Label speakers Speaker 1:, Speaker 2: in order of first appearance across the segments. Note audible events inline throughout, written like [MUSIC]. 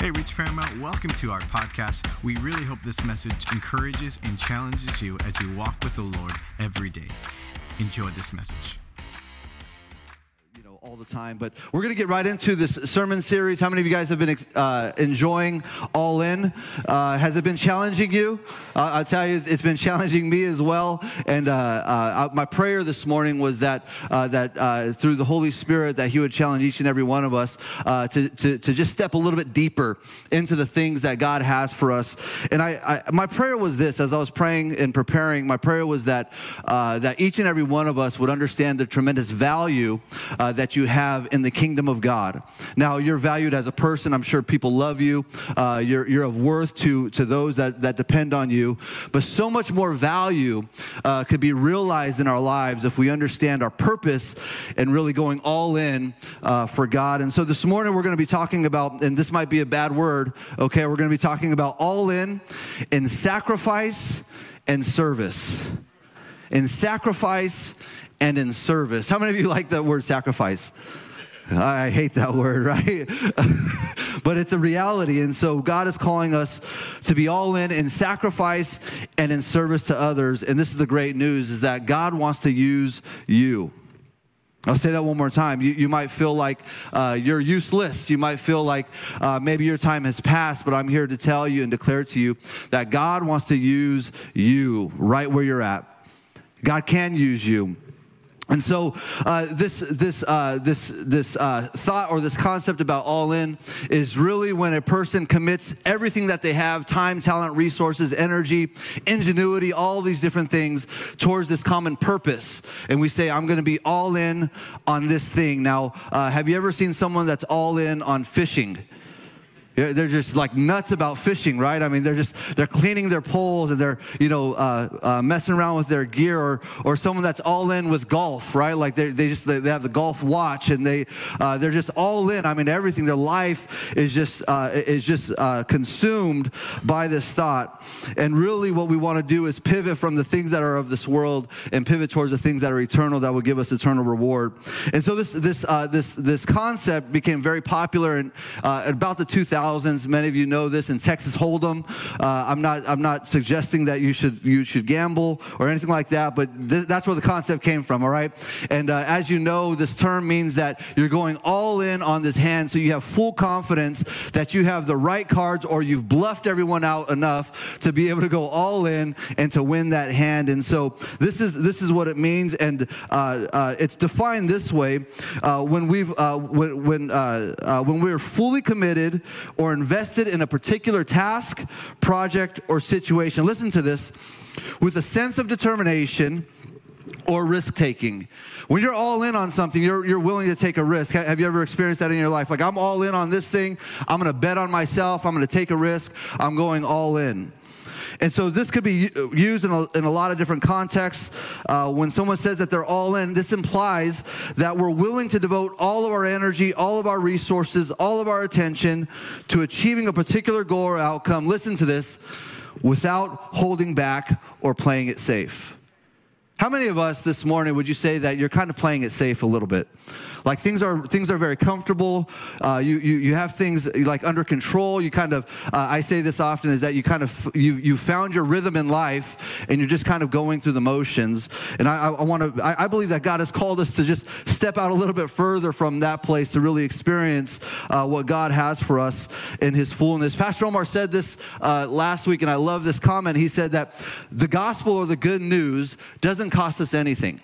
Speaker 1: Hey, Reach Paramount, welcome to our podcast. We really hope this message encourages and challenges you as you walk with the Lord every day. Enjoy this message
Speaker 2: all the time but we're going to get right into this sermon series. How many of you guys have been uh, enjoying all in? Uh, has it been challenging you? Uh, i'll tell you it's been challenging me as well and uh, uh, my prayer this morning was that uh, that through the holy spirit that he would challenge each and every one of us to, to, to, just step a little bit deeper into the things that god has for us. And I, I my prayer was this as i was praying and preparing my prayer was that that each and every one of us would understand the tremendous value uh, that you have in the kingdom of God. Now, you're valued as a person. I'm sure people love you. Uh, you're, you're of worth to, to those that, that depend on you. But so much more value uh, could be realized in our lives if we understand our purpose and really going all in uh, for God. And so this morning we're going to be talking about, and this might be a bad word, okay? We're going to be talking about all in in sacrifice and service. In sacrifice and in service. How many of you like that word sacrifice? I hate that word, [LAUGHS] right? but it's a reality. And so God is calling us to be all in in sacrifice and in service to others. And this is the great news is that God wants to use you. I'll say that one more time. You, you might feel like uh, you're useless. You might feel like uh, maybe your time has passed, but I'm here to tell you and declare to you that God wants to use you right where you're at. God can use you. And so, uh, this this uh, this this uh, thought or this concept about all in is really when a person commits everything that they have time, talent, resources, energy, ingenuity, all these different things towards this common purpose. And we say, I'm going to be all in on this thing. Now, uh, have you ever seen someone that's all in on fishing? They're just like nuts about fishing, right? I mean, they're just they're cleaning their poles and they're you know uh, uh, messing around with their gear, or or someone that's all in with golf, right? Like they they just they, have the golf watch and they uh, they're just all in. I mean, everything. Their life is just uh, is just uh, consumed by this thought. And really, what we want to do is pivot from the things that are of this world and pivot towards the things that are eternal, that will give us eternal reward. And so this this uh, this this concept became very popular in about the 2000s thousands. Many of you know this in Texas Hold'em. Uh, I'm not I'm not suggesting that you should you should gamble or anything like that, but th- that's where the concept came from. All right, and uh, as you know, this term means that you're going all in on this hand, so you have full confidence that you have the right cards, or you've bluffed everyone out enough to be able to go all in and to win that hand. And so this is this is what it means, and uh, uh it's defined this way: uh, when we've uh, when when when we're fully committed or invested in a particular task, project, or situation. Listen to this with a sense of determination or risk taking. When you're all in on something, you're, you're willing to take a risk. Have you ever experienced that in your life? Like, I'm all in on this thing. I'm going to bet on myself. I'm going to take a risk. I'm going all in. And so this could be used in a, in a lot of different contexts. Uh, when someone says that they're all in, this implies that we're willing to devote all of our energy, all of our resources, all of our attention to achieving a particular goal or outcome. Listen to this without holding back or playing it safe. How many of us this morning would you say that you're kind of playing it safe a little bit? Like things are things are very comfortable. Uh, you, you you have things like under control. You kind of uh, I say this often is that you kind of you you found your rhythm in life and you're just kind of going through the motions. And I, I want to I, I, believe that God has called us to just step out a little bit further from that place to really experience uh, what God has for us in His fullness. Pastor Omar said this uh, last week, and I love this comment. He said that the gospel or the good news doesn't cost us anything.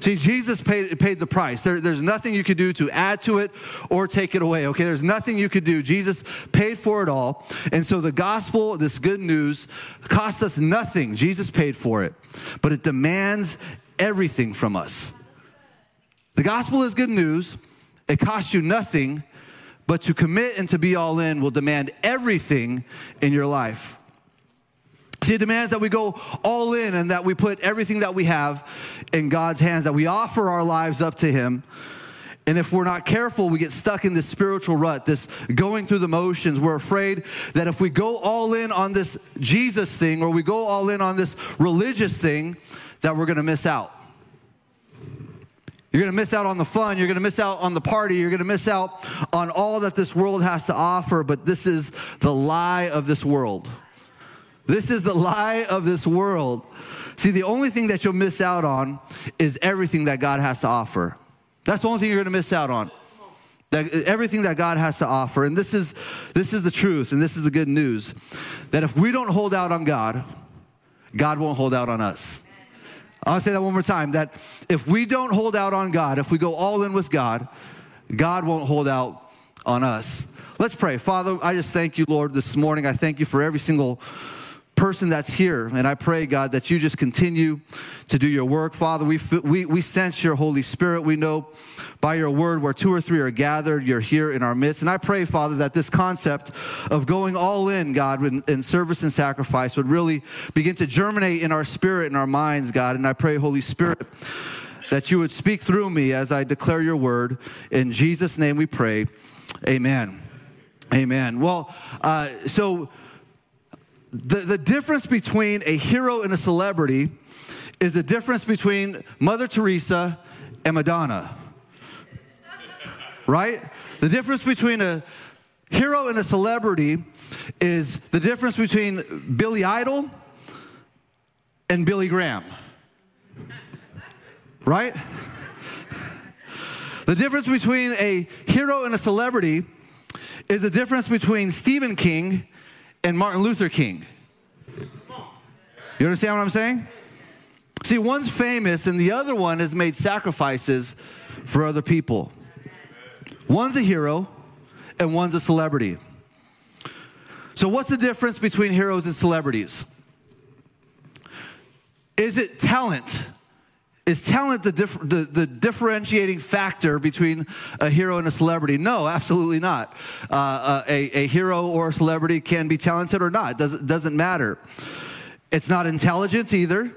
Speaker 2: See, Jesus paid, paid the price. There, there's nothing you could do to add to it or take it away, okay? There's nothing you could do. Jesus paid for it all. And so the gospel, this good news, costs us nothing. Jesus paid for it, but it demands everything from us. The gospel is good news. It costs you nothing, but to commit and to be all in will demand everything in your life. See, it demands that we go all in and that we put everything that we have in God's hands, that we offer our lives up to Him. And if we're not careful, we get stuck in this spiritual rut, this going through the motions. We're afraid that if we go all in on this Jesus thing or we go all in on this religious thing, that we're going to miss out. You're going to miss out on the fun. You're going to miss out on the party. You're going to miss out on all that this world has to offer. But this is the lie of this world. This is the lie of this world. See, the only thing that you'll miss out on is everything that God has to offer. That's the only thing you're going to miss out on. That, everything that God has to offer. And this is, this is the truth, and this is the good news that if we don't hold out on God, God won't hold out on us. I'll say that one more time that if we don't hold out on God, if we go all in with God, God won't hold out on us. Let's pray. Father, I just thank you, Lord, this morning. I thank you for every single person that's here. And I pray, God, that you just continue to do your work. Father, we, we, we sense your Holy Spirit. We know by your word where two or three are gathered, you're here in our midst. And I pray, Father, that this concept of going all in, God, in, in service and sacrifice would really begin to germinate in our spirit and our minds, God. And I pray, Holy Spirit, that you would speak through me as I declare your word. In Jesus' name we pray. Amen. Amen. Well, uh, so the, the difference between a hero and a celebrity is the difference between Mother Teresa and Madonna. [LAUGHS] Right? The difference between a hero and a celebrity is the difference between Billy Idol and Billy Graham. Right? The difference between a hero and a celebrity is the difference between Stephen King and Martin Luther King. You understand what I'm saying? See, one's famous and the other one has made sacrifices for other people. One's a hero and one's a celebrity. So, what's the difference between heroes and celebrities? Is it talent? Is talent the, dif- the, the, differentiating factor between a hero and a celebrity? No, absolutely not. Uh, a, a, hero or a celebrity can be talented or not. It doesn't, doesn't matter. It's not intelligence either.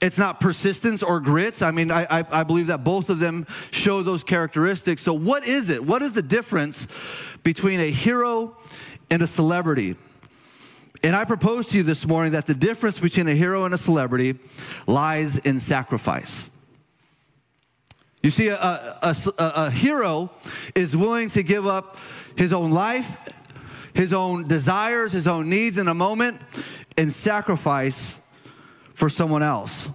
Speaker 2: It's not persistence or grit. I mean, I, I, I believe that both of them show those characteristics. So, what is it? What is the difference between a hero and a celebrity? And I propose to you this morning that the difference between a hero and a celebrity lies in sacrifice. You see, a, a, a, a, hero is willing to give up his own life, his own desires, his own needs in a moment, and sacrifice for someone else.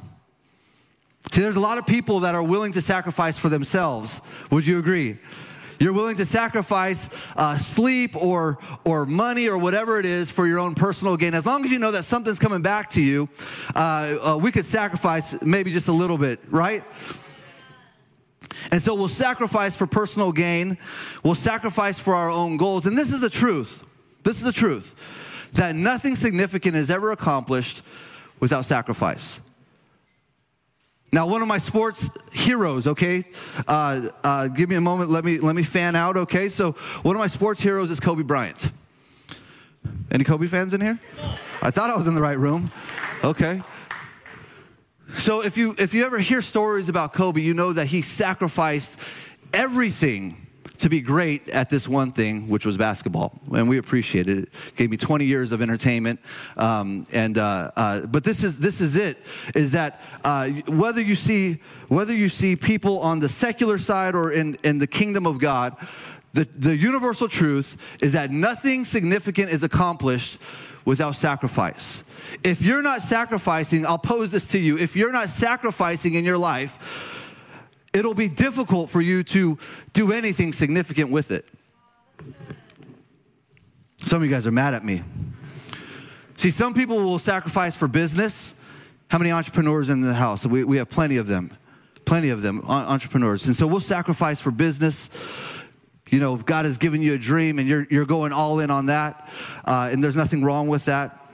Speaker 2: See, there's a lot of people that are willing to sacrifice for themselves. Would you agree? You're willing to sacrifice uh, sleep or, or money or whatever it is for your own personal gain. As long as you know that something's coming back to you, uh, uh, we could sacrifice maybe just a little bit, right? And so we'll sacrifice for personal gain. We'll sacrifice for our own goals. And this is the truth. This is the truth that nothing significant is ever accomplished without sacrifice. Now, one of my sports heroes, okay, uh, uh, give me a moment. Let me let me fan out, okay. So, one of my sports heroes is Kobe Bryant. Any Kobe fans in here? I thought I was in the right room. Okay. So, if you if you ever hear stories about Kobe, you know that he sacrificed everything to be great at this one thing, which was basketball, and we appreciated it. it gave me 20 years of entertainment, um, and uh, uh, but this is this is it: is that uh, whether you see whether you see people on the secular side or in in the kingdom of God, the the universal truth is that nothing significant is accomplished without sacrifice. If you're not sacrificing, I'll pose this to you: if you're not sacrificing in your life it'll be difficult for you to do anything significant with it. Some of you guys are mad at me. See, some people will sacrifice for business. How many entrepreneurs in the house? We, we have plenty of them. Plenty of them, entrepreneurs. And so we'll sacrifice for business. You know, God has given you a dream and you're, you're going all in on that. Uh, and there's nothing wrong with that.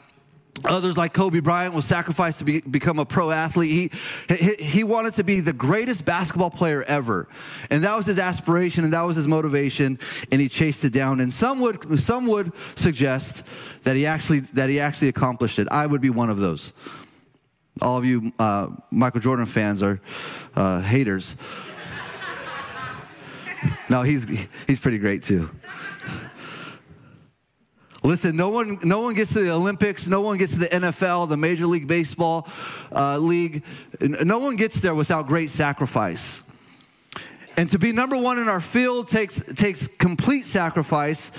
Speaker 2: Others, like Kobe Bryant, will sacrifice to be, become a pro athlete. He, he, he, wanted to be the greatest basketball player ever. And that was his aspiration and that was his motivation, and he chased it down. And some would, some would suggest that he, actually, that he actually accomplished it. I would be one of those. All of you uh, Michael Jordan fans are uh, haters. [LAUGHS] no, he's, he's pretty great too. Listen, no one, no one gets to the Olympics, no one gets to the NFL, the Major League Baseball uh, League. No one gets there without great sacrifice. And to be number one in our field takes, takes complete sacrifice.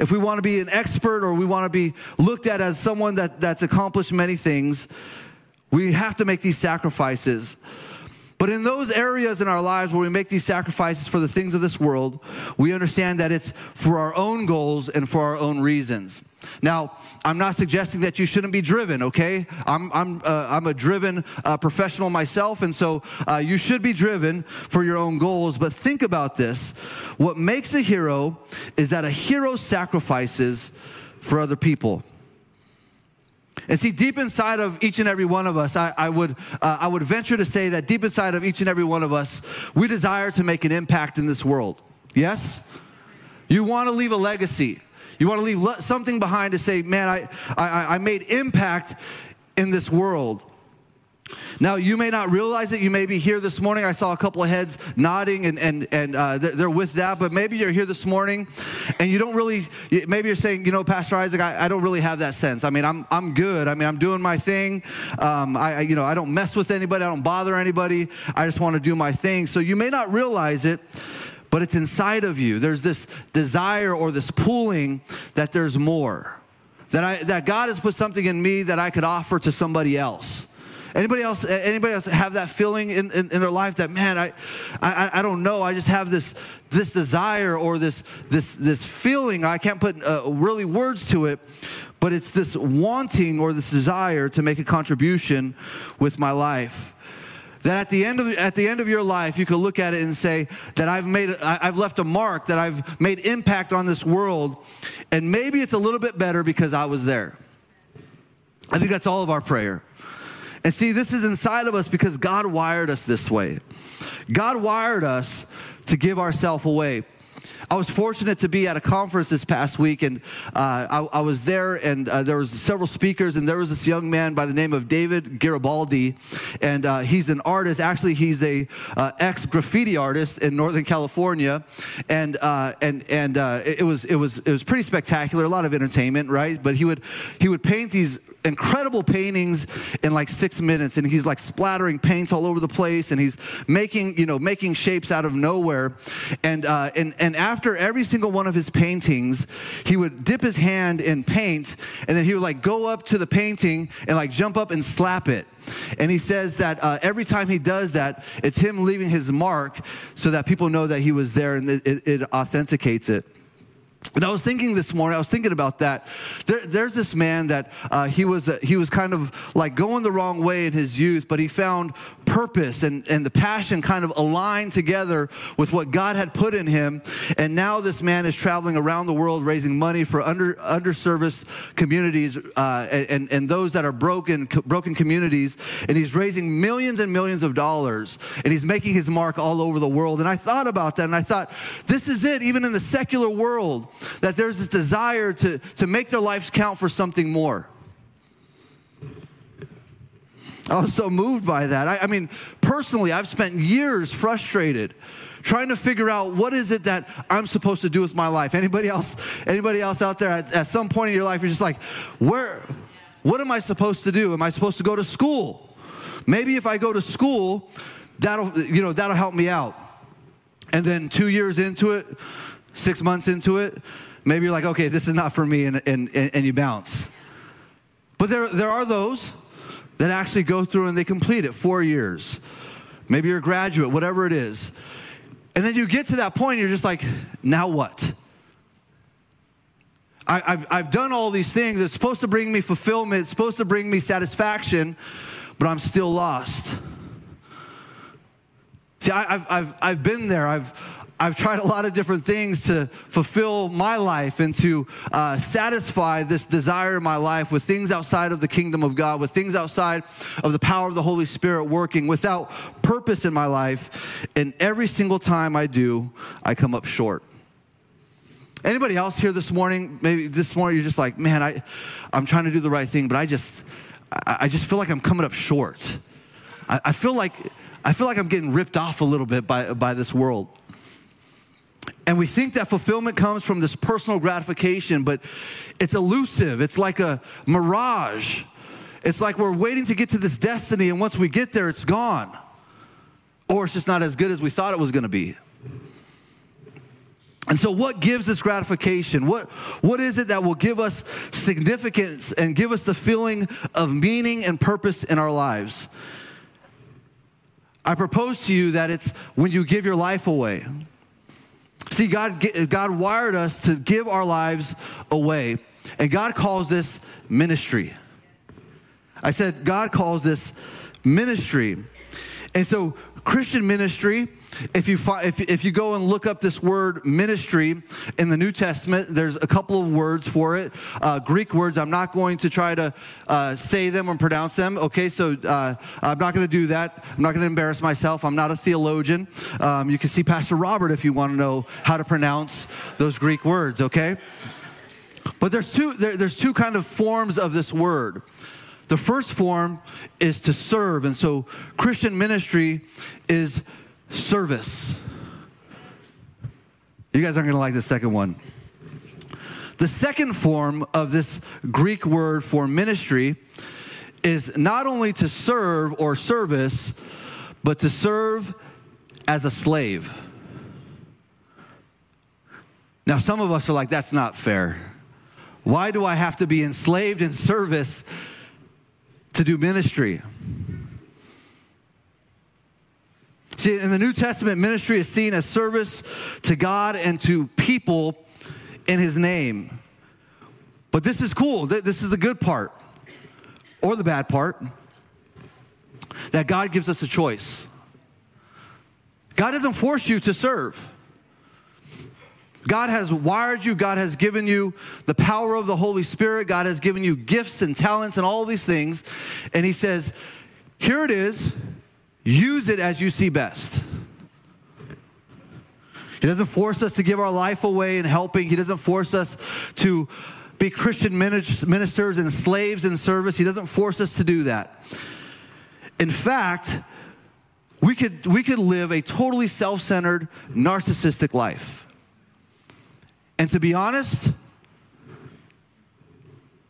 Speaker 2: If we want to be an expert or we want to be looked at as someone that, that's accomplished many things, we have to make these sacrifices. But in those areas in our lives where we make these sacrifices for the things of this world, we understand that it's for our own goals and for our own reasons. Now, I'm not suggesting that you shouldn't be driven, okay? I'm, I'm, uh, I'm a driven uh, professional myself, and so uh, you should be driven for your own goals. But think about this what makes a hero is that a hero sacrifices for other people. And see, deep inside of each and every one of us, I, I would, uh, I would venture to say that deep inside of each and every one of us, we desire to make an impact in this world. Yes? You want to leave a legacy. You want to leave something behind to say, man, I, I, I made impact in this world. Now, you may not realize it. You may be here this morning. I saw a couple of heads nodding, and, and, and uh, they're with that. But maybe you're here this morning and you don't really, maybe you're saying, you know, Pastor Isaac, I, I don't really have that sense. I mean, I'm, I'm good. I mean, I'm doing my thing. Um, I, I, you know, I don't mess with anybody, I don't bother anybody. I just want to do my thing. So you may not realize it, but it's inside of you. There's this desire or this pulling that there's more. That, I, that God has put something in me that I could offer to somebody else. Anybody else, anybody else have that feeling in, in, in their life that, man, I, I, I don't know, I just have this, this desire or this, this, this feeling, I can't put uh, really words to it, but it's this wanting or this desire to make a contribution with my life that at the end of at the end of your life you could look at it and say that I've made I've left a mark that I've made impact on this world and maybe it's a little bit better because I was there. I think that's all of our prayer. And see, this is inside of us because God wired us this way. God wired us to give ourselves away. I was fortunate to be at a conference this past week, and uh, I, I, was there, and uh, there was several speakers, and there was this young man by the name of David Garibaldi, and uh, he's an artist. Actually, he's a uh, ex graffiti artist in Northern California, and uh, and and uh, it was it was it was pretty spectacular. A lot of entertainment, right? But he would he would paint these incredible paintings in like six minutes and he's like splattering paints all over the place and he's making you know making shapes out of nowhere and uh, and and after every single one of his paintings he would dip his hand in paint and then he would like go up to the painting and like jump up and slap it and he says that uh, every time he does that, it's him leaving his mark so that people know that he was there and it, it, it authenticates it. And I was thinking this morning, I was thinking about that. There, there's this man that uh, he, was, uh, he was kind of like going the wrong way in his youth, but he found purpose and, and the passion kind of aligned together with what God had put in him. And now this man is traveling around the world raising money for under, underserviced communities uh, and, and those that are broken, broken communities. And he's raising millions and millions of dollars and he's making his mark all over the world. And I thought about that and I thought, this is it, even in the secular world that there's this desire to, to make their lives count for something more. I was so moved by that. I, I, mean, personally, I've spent years frustrated trying to figure out what is it that I'm supposed to do with my life. Anybody else? Anybody else out there? At, at some point in your life, you're just like, where? What am I supposed to do? Am I supposed to go to school? Maybe if I go to school, that'll you know that'll help me out. And then two years into it, six months into it, maybe you're like, okay, this is not for me, and, and, and you bounce. But there, there are those that actually go through and they complete it four years. Maybe you're a graduate, whatever it is. And then you get to that point, you're just like, now what? I, have I've done all these things. It's supposed to bring me fulfillment, it's supposed to bring me satisfaction, but I'm still lost. See, I, have I've, I've been there. I've, I've tried a lot of different things to fulfill my life and to uh, satisfy this desire in my life with things outside of the kingdom of God, with things outside of the power of the Holy Spirit working, without purpose in my life. And every single time I do, I come up short. Anybody else here this morning? Maybe this morning you're just like, man, I, I'm trying to do the right thing, but I just, I, I just feel like I'm coming up short. I, I feel like, I feel like I'm getting ripped off a little bit by, by this world. And we think that fulfillment comes from this personal gratification, but it's elusive. It's like a mirage. It's like we're waiting to get to this destiny, and once we get there, it's gone. Or it's just not as good as we thought it was going to be. And so, what gives this gratification? What, what is it that will give us significance and give us the feeling of meaning and purpose in our lives? I propose to you that it's when you give your life away. See, God, God wired us to give our lives away, and God calls this ministry. I said, God calls this ministry. And so, Christian ministry, if you, if, if you go and look up this word ministry in the New Testament, there's a couple of words for it, uh, Greek words. I'm not going to try to uh, say them or pronounce them, okay? So uh, I'm not going to do that. I'm not going to embarrass myself. I'm not a theologian. Um, you can see Pastor Robert if you want to know how to pronounce those Greek words, okay? But there's two, there, there's two kind of forms of this word. The first form is to serve. And so Christian ministry is service. You guys aren't going to like the second one. The second form of this Greek word for ministry is not only to serve or service, but to serve as a slave. Now, some of us are like, that's not fair. Why do I have to be enslaved in service to do ministry? See, in the New Testament, ministry is seen as service to God and to people in His name. But this is cool. This is the good part, or the bad part, that God gives us a choice. God doesn't force you to serve. God has wired you, God has given you the power of the Holy Spirit, God has given you gifts and talents and all these things. And He says, Here it is Use it as you see best. He doesn't force us to give our life away in helping. He doesn't force us to be Christian ministers and slaves in service. He doesn't force us to do that. In fact, we could, we could live a totally self centered, narcissistic life. And to be honest,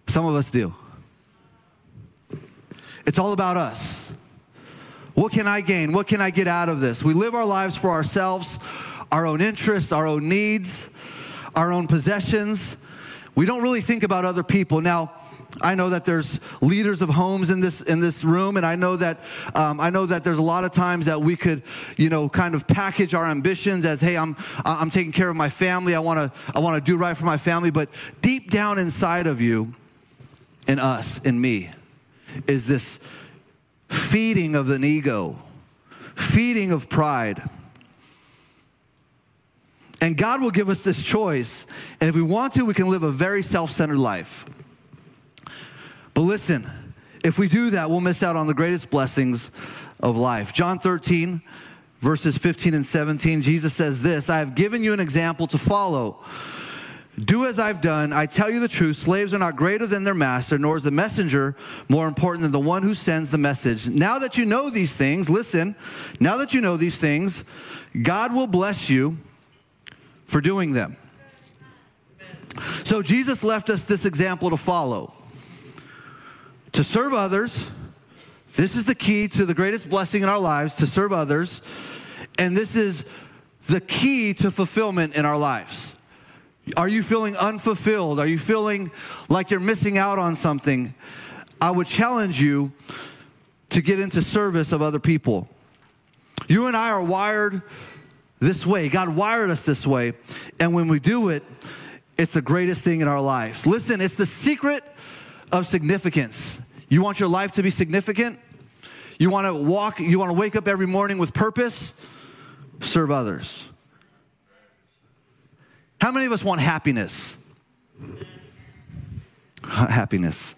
Speaker 2: some of us do. It's all about us. What can I gain? What can I get out of this? We live our lives for ourselves, our own interests, our own needs, our own possessions. We don't really think about other people. Now, I know that there's leaders of homes in this in this room, and I know that um, I know that there's a lot of times that we could, you know, kind of package our ambitions as, "Hey, I'm I'm taking care of my family. I want to I want to do right for my family." But deep down inside of you, in us, in me, is this feeding of an ego, feeding of pride. And God will give us this choice. And if we want to, we can live a very self centered life. But listen, if we do that, we'll miss out on the greatest blessings of life. John 13, verses 15 and 17, Jesus says this I have given you an example to follow. Do as I've done. I tell you the truth. Slaves are not greater than their master, nor is the messenger more important than the one who sends the message. Now that you know these things, listen, now that you know these things, God will bless you for doing them. So Jesus left us this example to follow. To serve others, this is the key to the greatest blessing in our lives, to serve others. And this is the key to fulfillment in our lives. Are you feeling unfulfilled? Are you feeling like you're missing out on something? I would challenge you to get into service of other people. You and I are wired this way. God wired us this way. And when we do it, it's the greatest thing in our lives. Listen, it's the secret of significance. You want your life to be significant? You want to walk, you want to wake up every morning with purpose? Serve others. How many of us want happiness? Happiness.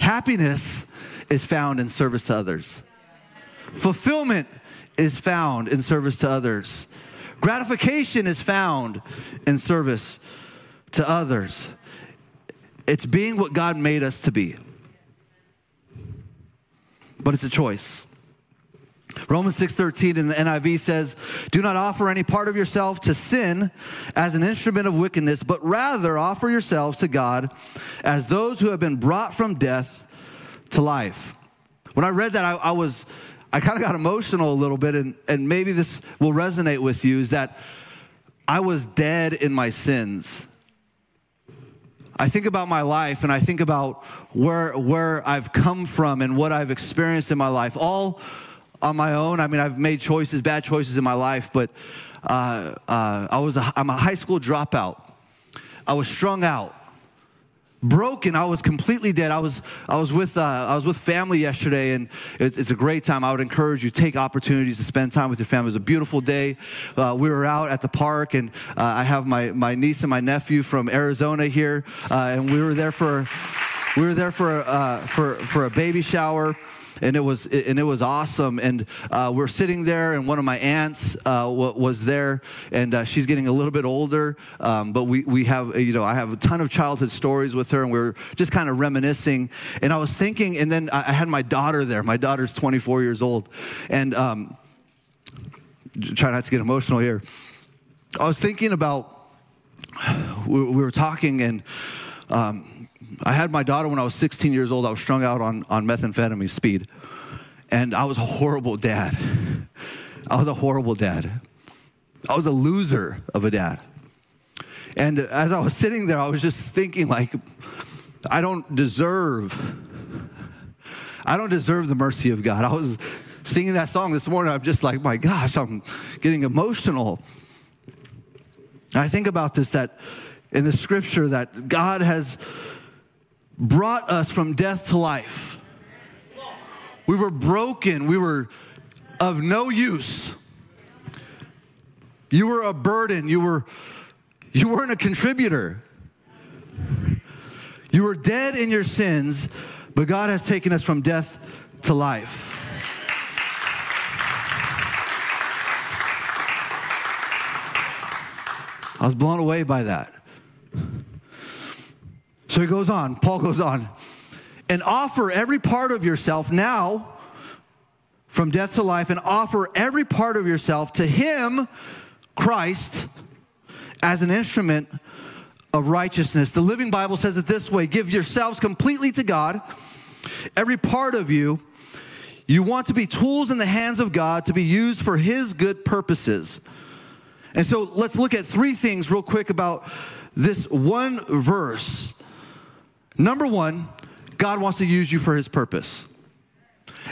Speaker 2: Happiness is found in service to others. Fulfillment is found in service to others. Gratification is found in service to others. It's being what God made us to be. But it's a choice. Romans 6:13 in the NIV says, "Do not offer any part of yourself to sin as an instrument of wickedness, but rather offer yourselves to God as those who have been brought from death to life." When I read that, I, I was I kind of got emotional a little bit, and, and maybe this will resonate with you, is that I was dead in my sins. I think about my life and I think about where, where I've come from and what I've experienced in my life, all on my own. I mean, I've made choices, bad choices in my life, but uh, uh, I was a, I'm a high school dropout. I was strung out, broken. I was completely dead. I was I was with uh, I was with family yesterday, and it's, it's, a great time. I would encourage you take opportunities to spend time with your family. It was a beautiful day. Uh, we were out at the park, and uh, I have my my niece and my nephew from Arizona here, uh, and we were there for we were there for for for a baby shower and it was and it was awesome. And uh, we're sitting there, and one of my aunts uh, was there, and uh, she's getting a little bit older. Um, but we we have you know I have a ton of childhood stories with her, and we are just kind of reminiscing. And I was thinking, and then I had my daughter there. My daughter's 24 years old, and um, try not to get emotional here. I was thinking about we, we were talking and. Um, I had my daughter when I was 16 years old. I was strung out on, on methamphetamine speed. And I was a horrible dad. I was a horrible dad. I was a loser of a dad. And as I was sitting there, I was just thinking, like, I don't deserve, I don't deserve the mercy of God. I was singing that song this morning. I'm just like, my gosh, I'm getting emotional. I think about this that in the scripture that God has brought us from death to life. We were broken. We were of no use. You were a burden. You, were, you weren't a contributor. You were dead in your sins, but God has taken us from death to life. I was blown away by that. So he goes on, Paul goes on, and offer every part of yourself now from death to life, and offer every part of yourself to him, Christ, as an instrument of righteousness. The Living Bible says it this way give yourselves completely to God, every part of you. You want to be tools in the hands of God to be used for his good purposes. And so let's look at three things real quick about this one verse Number one, God wants to use you for his purpose.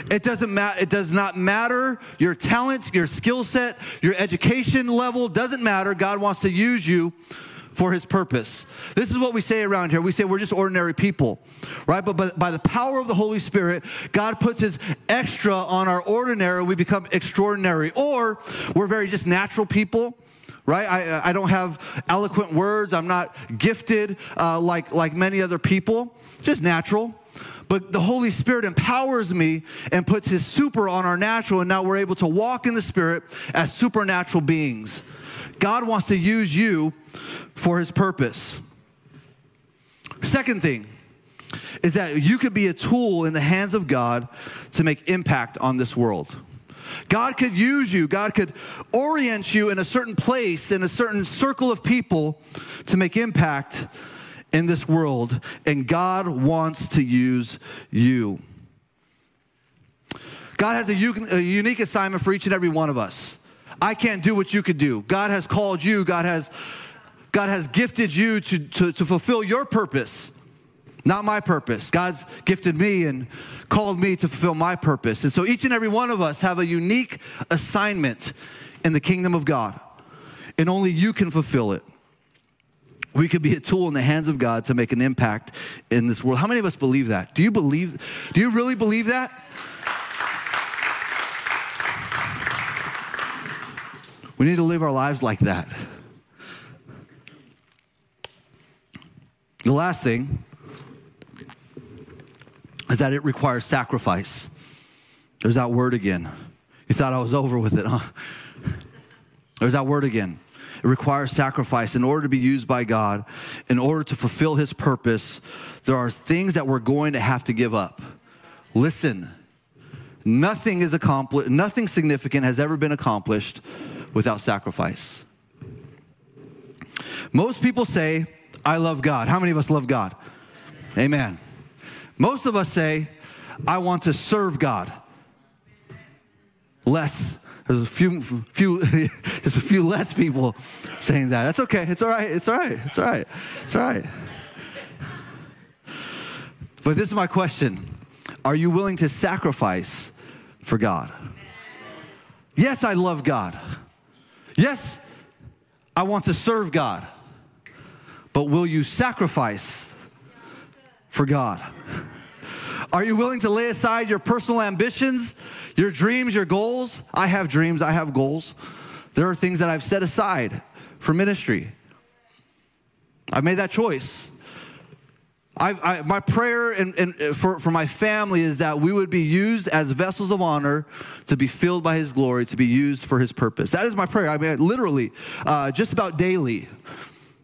Speaker 2: It doesn't matter, it does not matter your talents, your skill set, your education level, doesn't matter. God wants to use you for his purpose. This is what we say around here. We say we're just ordinary people, right? But by, by, the power of the Holy Spirit, God puts his extra on our ordinary, we become extraordinary. Or we're very just natural people right? I, I don't have eloquent words. I'm not gifted uh, like, like many other people, just natural. But the Holy Spirit empowers me and puts His super on our natural, and now we're able to walk in the Spirit as supernatural beings. God wants to use you for His purpose. Second thing is that you could be a tool in the hands of God to make impact on this world. God could use you, God could orient you in a certain place, in a certain circle of people to make impact in this world. And God wants to use you. God has a, unique assignment for each and every one of us. I can't do what you could do. God has called you, God has, God has gifted you to, to, to fulfill your purpose. Not my purpose. God's gifted me and called me to fulfill my purpose. And so each and every one of us have a unique assignment in the kingdom of God, and only you can fulfill it. We could be a tool in the hands of God to make an impact in this world. How many of us believe that? Do you believe? Do you really believe that? We need to live our lives like that. The last thing is that it requires sacrifice. There's that word again. You thought I was over with it, huh? There's that word again. It requires sacrifice in order to be used by God, in order to fulfill His purpose. There are things that we're going to have to give up. Listen, Nothing is accomplished, nothing significant has ever been accomplished without sacrifice. Most people say, I love God. How many of us love God? Amen. Most of us say, I want to serve God. Less. There's a few, few, [LAUGHS] there's a few less people saying that. That's okay. It's all right. It's all right. It's all right. It's all right. But this is my question Are you willing to sacrifice for God? Yes, I love God. Yes, I want to serve God. But will you sacrifice for God? Are you willing to lay aside your personal ambitions, your dreams, your goals? I have dreams, I have goals. There are things that I've set aside for ministry. I've made that choice. I, my prayer and, and for, for my family is that we would be used as vessels of honor to be filled by His glory, to be used for His purpose. That is my prayer. I mean, literally, uh, just about daily.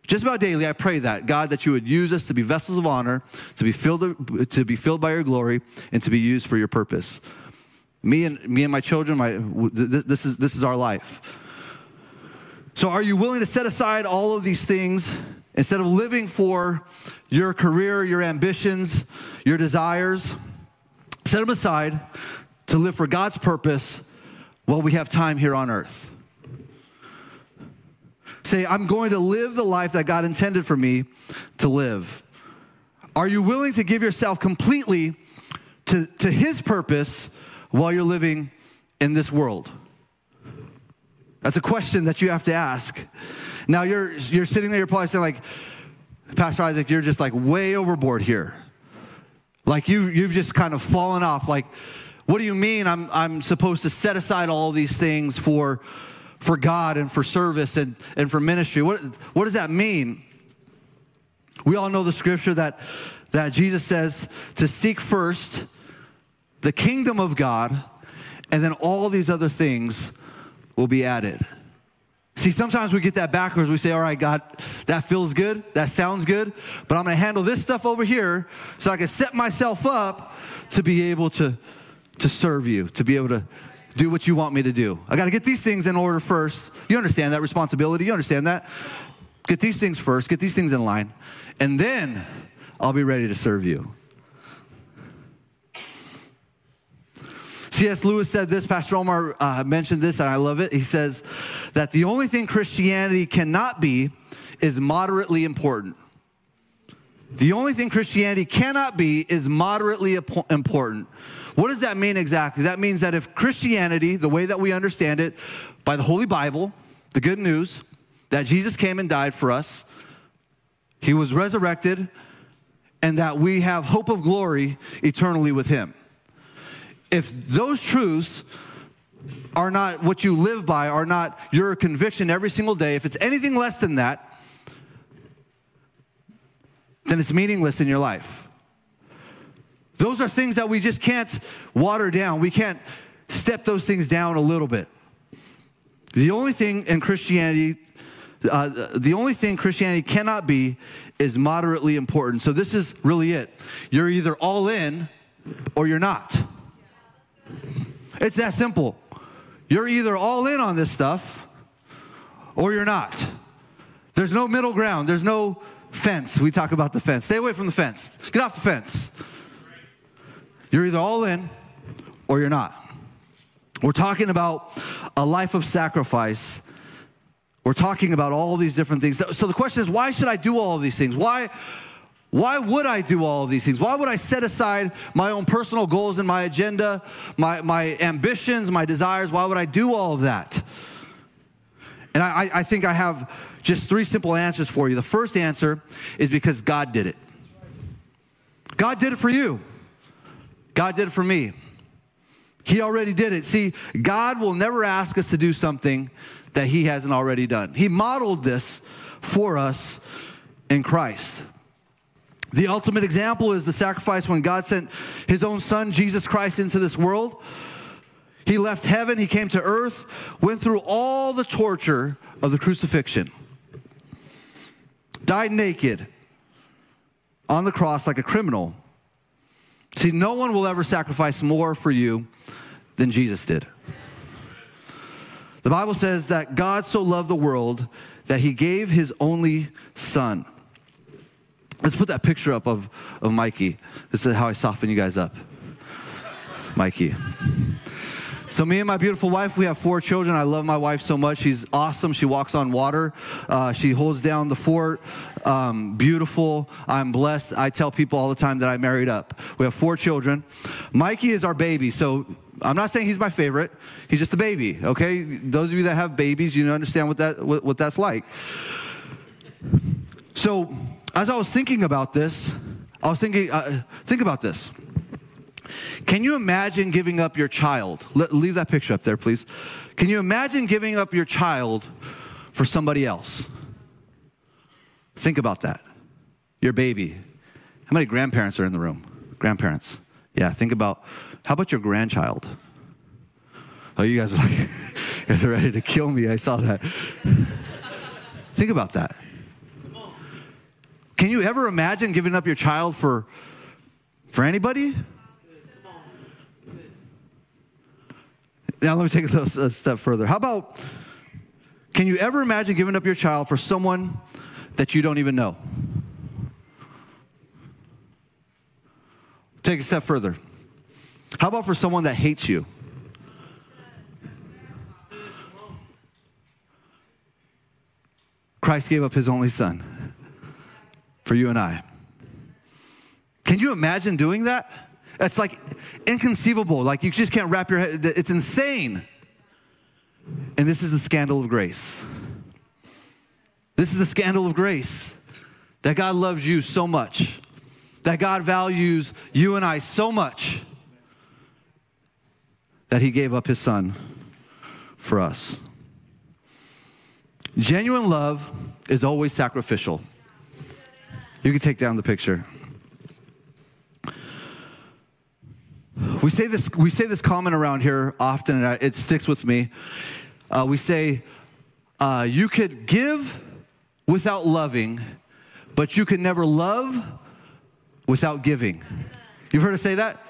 Speaker 2: Just about daily, I pray that God, that you would use us to be vessels of honor, to be filled, to be filled by Your glory, and to be used for Your purpose. Me and me and my children, my this is this is our life. So, are you willing to set aside all of these things instead of living for your career, your ambitions, your desires, set them aside to live for God's purpose while we have time here on earth. Say, I'm going to live the life that God intended for me to live. Are you willing to give yourself completely to, to His purpose while you're living in this world? That's a question that you have to ask. Now you're you're sitting there, you're probably saying like, Pastor Isaac, you're just like way overboard here. Like you, you've just kind of fallen off. Like, what do you mean I'm, I'm supposed to set aside all these things for, for God and for service and, and for ministry? What, what does that mean? We all know the scripture that, that Jesus says to seek first the kingdom of God, and then all these other things will be added. See, sometimes we get that backwards. We say, all right, God, that feels good. That sounds good. But I'm going to handle this stuff over here so I can set myself up to be able to, to serve you, to be able to do what you want me to do. I got to get these things in order first. You understand that responsibility. You understand that. Get these things first, get these things in line, and then I'll be ready to serve you. C.S. Lewis said this, Pastor Omar uh, mentioned this, and I love it. He says that the only thing Christianity cannot be is moderately important. The only thing Christianity cannot be is moderately important. What does that mean exactly? That means that if Christianity, the way that we understand it, by the Holy Bible, the good news that Jesus came and died for us, he was resurrected, and that we have hope of glory eternally with him if those truths are not what you live by, are not your conviction every single day, if it's anything less than that, then it's meaningless in your life. Those are things that we just can't water down. We can't step those things down a little bit. The only thing in Christianity, uh, the only thing Christianity cannot be is moderately important. So this is really it. You're either all in or you're not. It's that simple. You're either all in on this stuff or you're not. There's no middle ground. There's no fence. We talk about the fence. Stay away from the fence. Get off the fence. You're either all in or you're not. We're talking about a life of sacrifice. We're talking about all these different things. So the question is, why should I do all of these things? Why, why would I do all of these things? Why would I set aside my own personal goals and my agenda, my, my ambitions, my desires? Why would I do all of that? And I, I think I have just three simple answers for you. The first answer is because God did it. God did it for you. God did it for me. He already did it. See, God will never ask us to do something that He hasn't already done. He modeled this for us in Christ. The ultimate example is the sacrifice when God sent his own son, Jesus Christ, into this world. He left heaven, he came to earth, went through all the torture of the crucifixion, died naked on the cross like a criminal. See, no one will ever sacrifice more for you than Jesus did. The Bible says that God so loved the world that he gave his only son. Let's put that picture up of, of Mikey. This is how I soften you guys up. Mikey. So, me and my beautiful wife, we have four children. I love my wife so much. She's awesome. She walks on water. Uh, she holds down the fort. Um, beautiful. I'm blessed. I tell people all the time that I married up. We have four children. Mikey is our baby. So, I'm not saying he's my favorite. He's just a baby, okay? Those of you that have babies, you understand what, that, what, what that's like. So, as I was thinking about this, I was thinking, uh, think about this. Can you imagine giving up your child? Leave that picture up there, please. Can you imagine giving up your child for somebody else? Think about that. Your baby. How many grandparents are in the room? Grandparents. Yeah, think about how about your grandchild? Oh, you guys are like, [LAUGHS] are ready to kill me. I saw that. think about that. Can you ever imagine giving up your child for, for anybody? Now, let me take [LAUGHS] a, a step further. How about, can you ever imagine giving up your child for someone that you don't even know? Take a step further. How about for someone that hates you? Christ gave up his only son for you and I. Can you imagine doing that? It's like inconceivable. Like you just can't wrap your head. It's insane. And this is the scandal of grace. This is the scandal of grace that God loves you so much, that God values you and I so much that he gave up his son for us. Genuine love is always sacrificial. You can take down the picture. We say this, we say this comment around here often, and it sticks with me. Uh, we say, uh, you could give without loving, but you can never love without giving. You've heard us say that?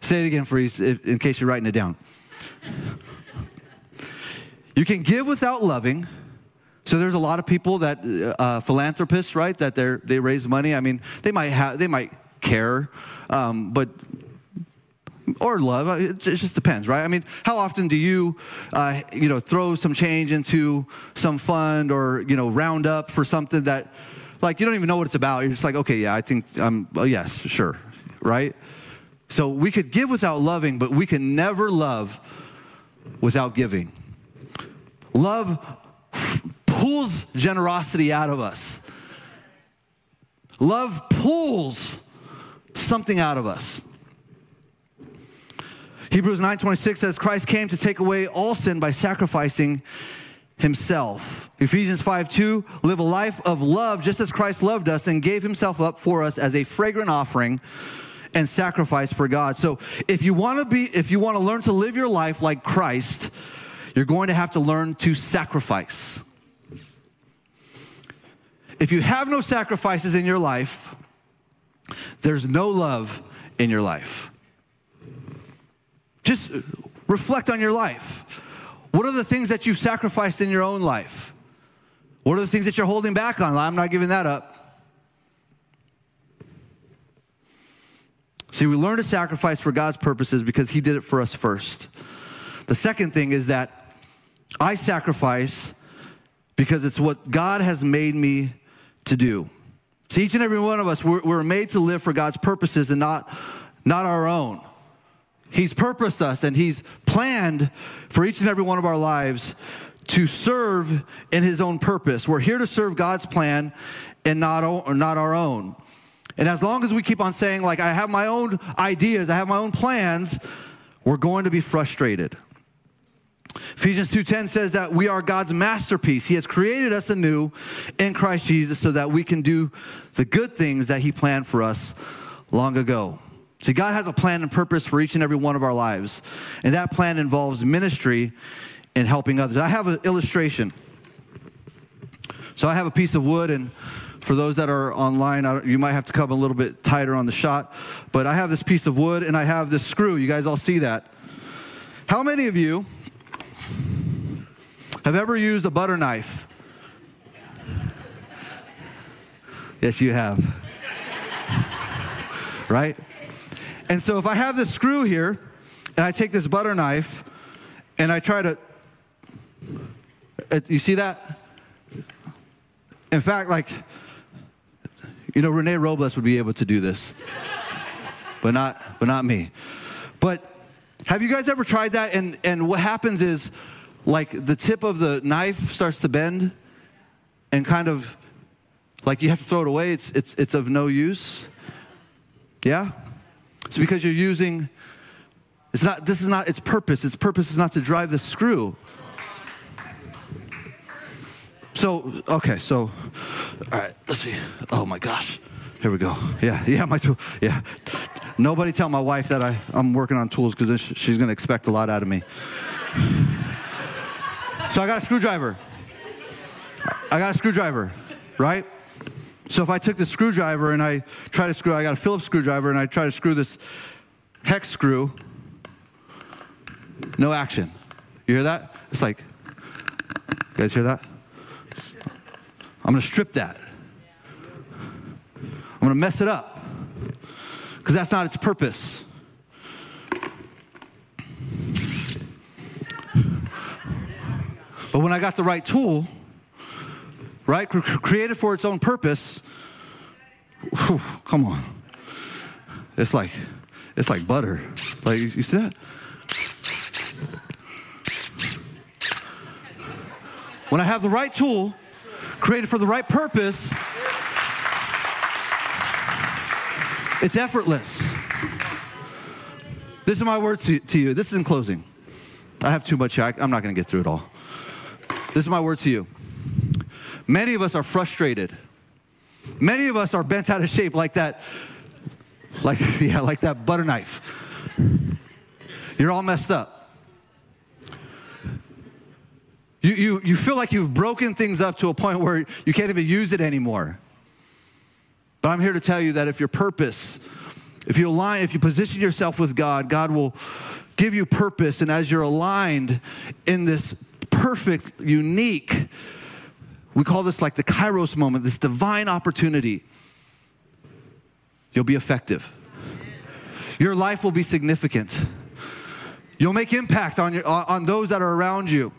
Speaker 2: Say it again, Freeze, in case you're writing it down. You can give without loving. So there's a lot of people that uh, philanthropists, right? That they they raise money. I mean, they might have they might care, um, but or love. Uh, it just depends, right? I mean, how often do you, uh, you know, throw some change into some fund or you know round up for something that, like, you don't even know what it's about. You're just like, okay, yeah, I think I'm. Oh, yes, sure, right? So we could give without loving, but we can never love without giving. Love pulls generosity out of us. Love pulls something out of us. Hebrews 9:26 says Christ came to take away all sin by sacrificing himself. Ephesians 5:2 live a life of love just as Christ loved us and gave himself up for us as a fragrant offering and sacrifice for God. So if you want to be, if you want to learn to live your life like Christ, you're going to have to learn to sacrifice. If you have no sacrifices in your life, there's no love in your life. Just reflect on your life. What are the things that you've sacrificed in your own life? What are the things that you're holding back on? I'm not giving that up. See, we learn to sacrifice for God's purposes because He did it for us first. The second thing is that I sacrifice because it's what God has made me to do. See, each and every one of us, we're, we're made to live for God's purposes and not, not our own. He's purposed us and He's planned for each and every one of our lives to serve in His own purpose. We're here to serve God's plan and not, or not our own. And as long as we keep on saying, like, I have my own ideas, I have my own plans, we're going to be frustrated. Ephesians 2:10 says that we are God's masterpiece. He has created us anew in Christ Jesus so that we can do the good things that he planned for us long ago. See, God has a plan and purpose for each and every one of our lives. And that plan involves ministry and helping others. I have an illustration. So I have a piece of wood and for those that are online, you might have to come a little bit tighter on the shot. But I have this piece of wood and I have this screw. You guys all see that? How many of you have ever used a butter knife? Yes, you have. [LAUGHS] right? And so if I have this screw here, and I take this butter knife, and I try to, uh, you see that? In fact, like, you know, Rene Robles would be able to do this, but not, but not me. But have you guys ever tried that? And, and what happens is, like, the tip of the knife starts to bend and kind of, like, you have to throw it away. It's, it's, it's of no use. Yeah? It's because you're using, it's not, this is not its purpose. Its purpose is not to drive the screw. So, okay, so, all right, let's see. Oh my gosh. Here we go. Yeah, [LAUGHS] yeah, my tool. Yeah. Nobody tell my wife that I, I'm working on tools because she's going to expect a lot out of me. so I got a screwdriver. I got a screwdriver, right? So if I took the screwdriver and I try to screw, I got a Phillips screwdriver and I try to screw this hex screw, no action. You hear that? It's like, you guys hear that? I'm to strip that. I'm to mess it up because that's not its purpose. But when I got the right tool, right, created for its own purpose, whew, come on. It's like, it's like butter. Like, you see that? When I have the right tool, created for the right purpose, it's effortless. This is my word to, to you. This is in closing. I have too much. I, I'm not going to get through it all. This is my word to you. Many of us are frustrated. Many of us are bent out of shape like that, like, [LAUGHS] yeah, like that butter knife. You're all messed up. You, you, you feel like you've broken things up to a point where you can't even use it anymore. But I'm here to tell you that if your purpose, if you align, if you position yourself with God, God will give you purpose. And as you're aligned in this perfect, unique, we call this like the kairos moment, this divine opportunity, you'll be effective. Your life will be significant. You'll make impact on, your, on those that are around you.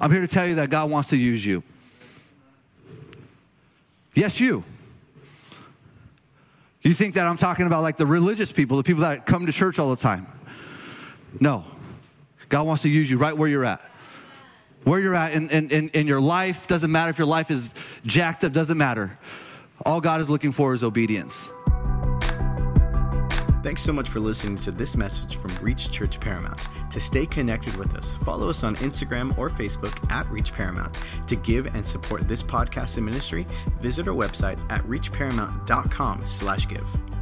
Speaker 2: I'm here to tell you that God wants to use you. Yes, you. You think that I'm talking about like the religious people, the people that come to church all the time. No. God wants to use you right where you're at. Where you're at in, in, in, your life, doesn't matter if your life is jacked up, doesn't matter. All God is looking for is obedience.
Speaker 1: Thanks so much for listening to this message from Reach Church Paramount. To stay connected with us, follow us on Instagram or Facebook at Reach Paramount. To give and support this podcast and ministry, visit our website at reachparamount.com slash give.